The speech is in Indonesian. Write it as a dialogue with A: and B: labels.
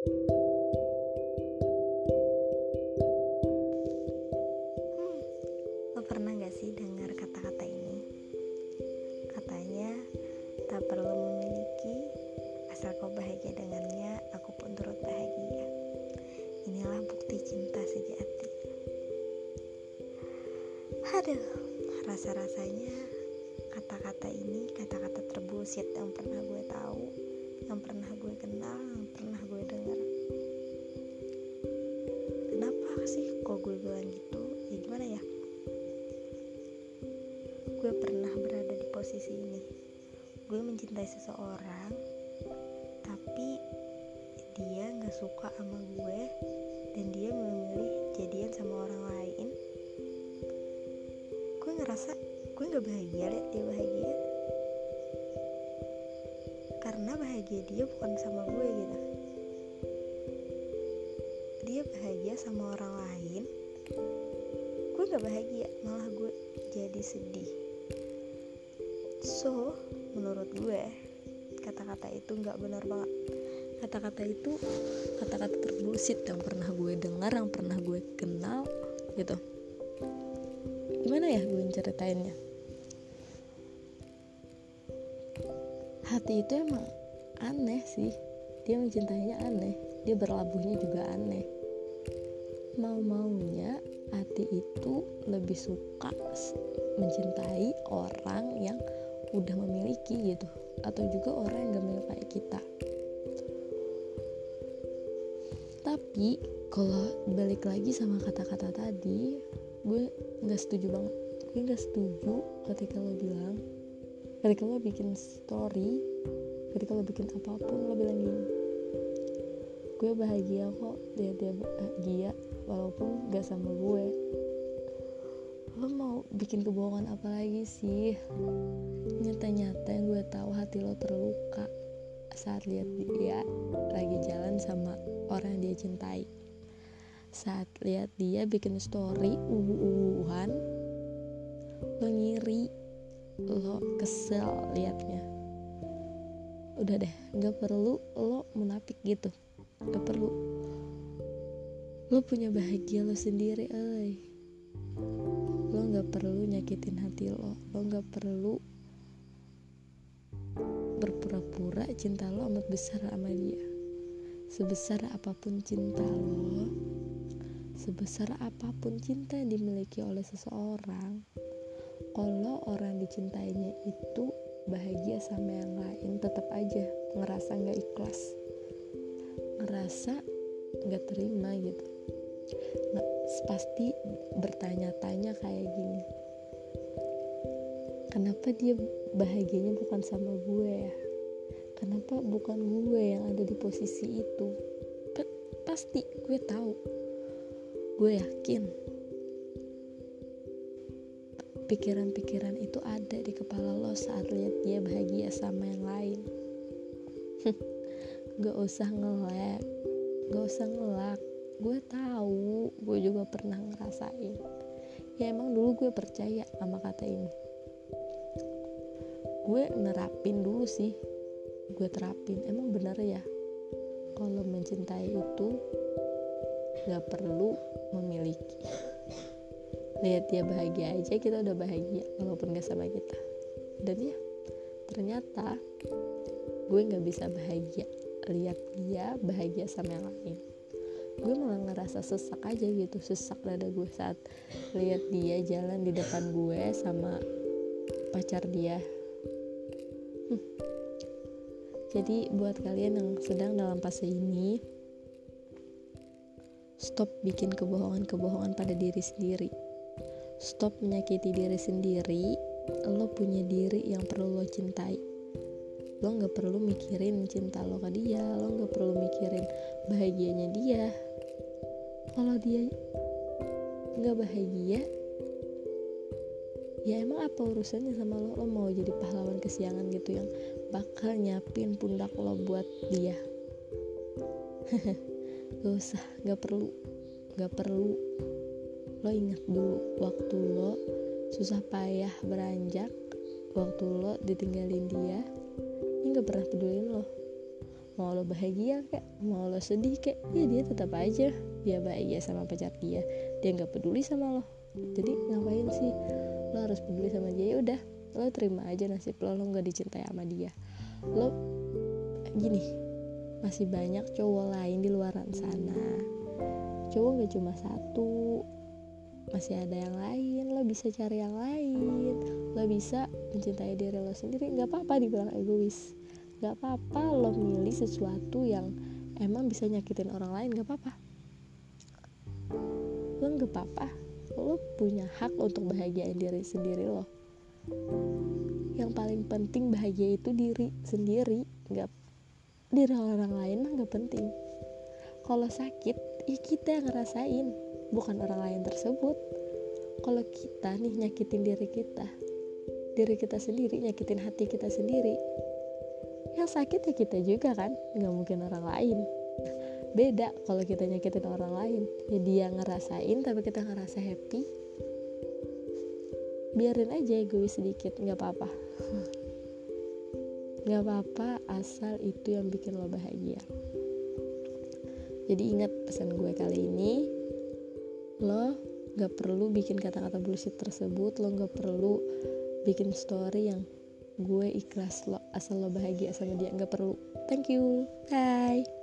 A: Lo pernah gak sih dengar kata-kata ini? Katanya, tak perlu memiliki, asal kau bahagia dengannya, aku pun turut bahagia. Inilah bukti cinta sejati. Aduh, rasa-rasanya kata-kata ini kata-kata terbullshit yang pernah gue tahu, yang pernah gue kenal, yang pernah gue bilang gitu? Ya gimana ya? gue pernah berada di posisi ini gue mencintai seseorang tapi dia nggak suka sama gue dan dia memilih jadian sama orang lain gue ngerasa gue nggak bahagia liat dia bahagia karena bahagia dia bukan sama gue gitu dia bahagia sama orang lain nggak bahagia malah gue jadi sedih. So menurut gue kata-kata itu nggak benar banget. Kata-kata itu kata-kata terbusit yang pernah gue dengar yang pernah gue kenal gitu. Gimana ya gue ceritainnya? Hati itu emang aneh sih. Dia mencintainya aneh. Dia berlabuhnya juga aneh. Mau-maunya hati itu lebih suka mencintai orang yang udah memiliki gitu atau juga orang yang gak kayak kita. Tapi kalau balik lagi sama kata-kata tadi gue nggak setuju banget. Gue nggak setuju ketika lo bilang ketika lo bikin story ketika lo bikin apa pun lo bilang gini gue bahagia kok dia dia bahagia walaupun gak sama gue. Lo mau bikin kebohongan apa lagi sih? Nyata-nyata yang gue tahu hati lo terluka saat lihat dia lagi jalan sama orang yang dia cintai. Saat lihat dia bikin story uwu-uwuhan lo ngiri lo kesel liatnya. Udah deh nggak perlu lo munafik gitu. Nggak perlu lo punya bahagia lo sendiri eh lo nggak perlu nyakitin hati lo. Lo nggak perlu berpura-pura cinta lo amat besar sama dia. Sebesar apa pun cinta lo sebesar apa pun cinta yang dimiliki oleh seseorang kalau orang dicintainya itu bahagia sama yang lain tetap aja ngerasa nggak ikhlas ngerasa nggak terima gitu nggak pasti bertanya-tanya kayak gini. Kenapa dia bahagianya bukan sama gue ya? Kenapa bukan gue yang ada di posisi itu? P pasti gue tahu. Gue yakin pikiran-pikiran itu ada di kepala lo saat lihat dia bahagia sama yang lain. Gak usah ngelek gak usah ngelak gue tahu gue juga pernah ngerasain. Ya emang dulu gue percaya sama kata ini. Gue nerapin dulu sih. Gue terapin. Emang bener ya? Kalau mencintai itu gak perlu memiliki. Lihat dia bahagia aja kita udah bahagia walaupun gak sama kita. Dan ya ternyata gue nggak bisa bahagia. Lihat dia bahagia sama yang lain gue malah ngerasa sesak aja gitu sesak dada gue saat lihat dia jalan di depan gue sama pacar dia. Hmm. jadi buat kalian yang sedang dalam fase ini stop bikin kebohongan-kebohongan pada diri sendiri. Stop menyakiti diri sendiri lo punya diri yang perlu lo cintai. Lo nggak perlu mikirin cinta lo ke dia lo nggak perlu mikirin bahagianya dia kalau dia nggak bahagia ya emang apa urusannya sama lo? Lo mau jadi pahlawan kesiangan gitu yang bakal nyapin pundak lo buat dia. Gak usah gak perlu gak perlu. Lo ingat dulu waktu lo susah payah beranjak waktu lo ditinggalin dia ini gak pernah pedulin lo. Mau lo bahagia kayak mau lo sedih kayak ya dia tetap aja dia bahagia sama pacar dia dia nggak peduli sama lo. Jadi ngapain sih lo harus peduli sama dia? Ya udah lo terima aja nasib lo lo nggak dicintai sama dia. Lo gini masih banyak cowok lain di luaran sana. Cowok gak cuma satu masih ada yang lain lo bisa cari yang lain. Lo bisa mencintai diri lo sendiri nggak apa-apa dibilang egois. Nggak apa-apa lo milih sesuatu yang emang bisa nyakitin orang lain nggak apa-apa nggak apa-apa lo punya hak untuk bahagiain diri sendiri lo yang paling penting bahagia itu diri sendiri. Nggak diri orang lain mah nggak penting. Kalau sakit ya kita yang ngerasain bukan orang lain tersebut. Kalau kita nih nyakitin diri kita diri kita sendiri nyakitin hati kita sendiri yang sakit ya kita juga kan nggak mungkin orang lain beda kalau kita nyakitin orang lain. Ya dia ngerasain tapi kita ngerasa happy. Biarin aja egois sedikit nggak apa-apa. Nggak apa-apa asal itu yang bikin lo bahagia. Jadi ingat pesan gue kali ini lo gak perlu bikin kata-kata bullshit tersebut lo gak perlu bikin story yang gue ikhlas lo asal lo bahagia sama dia gak perlu. Thank you. Bye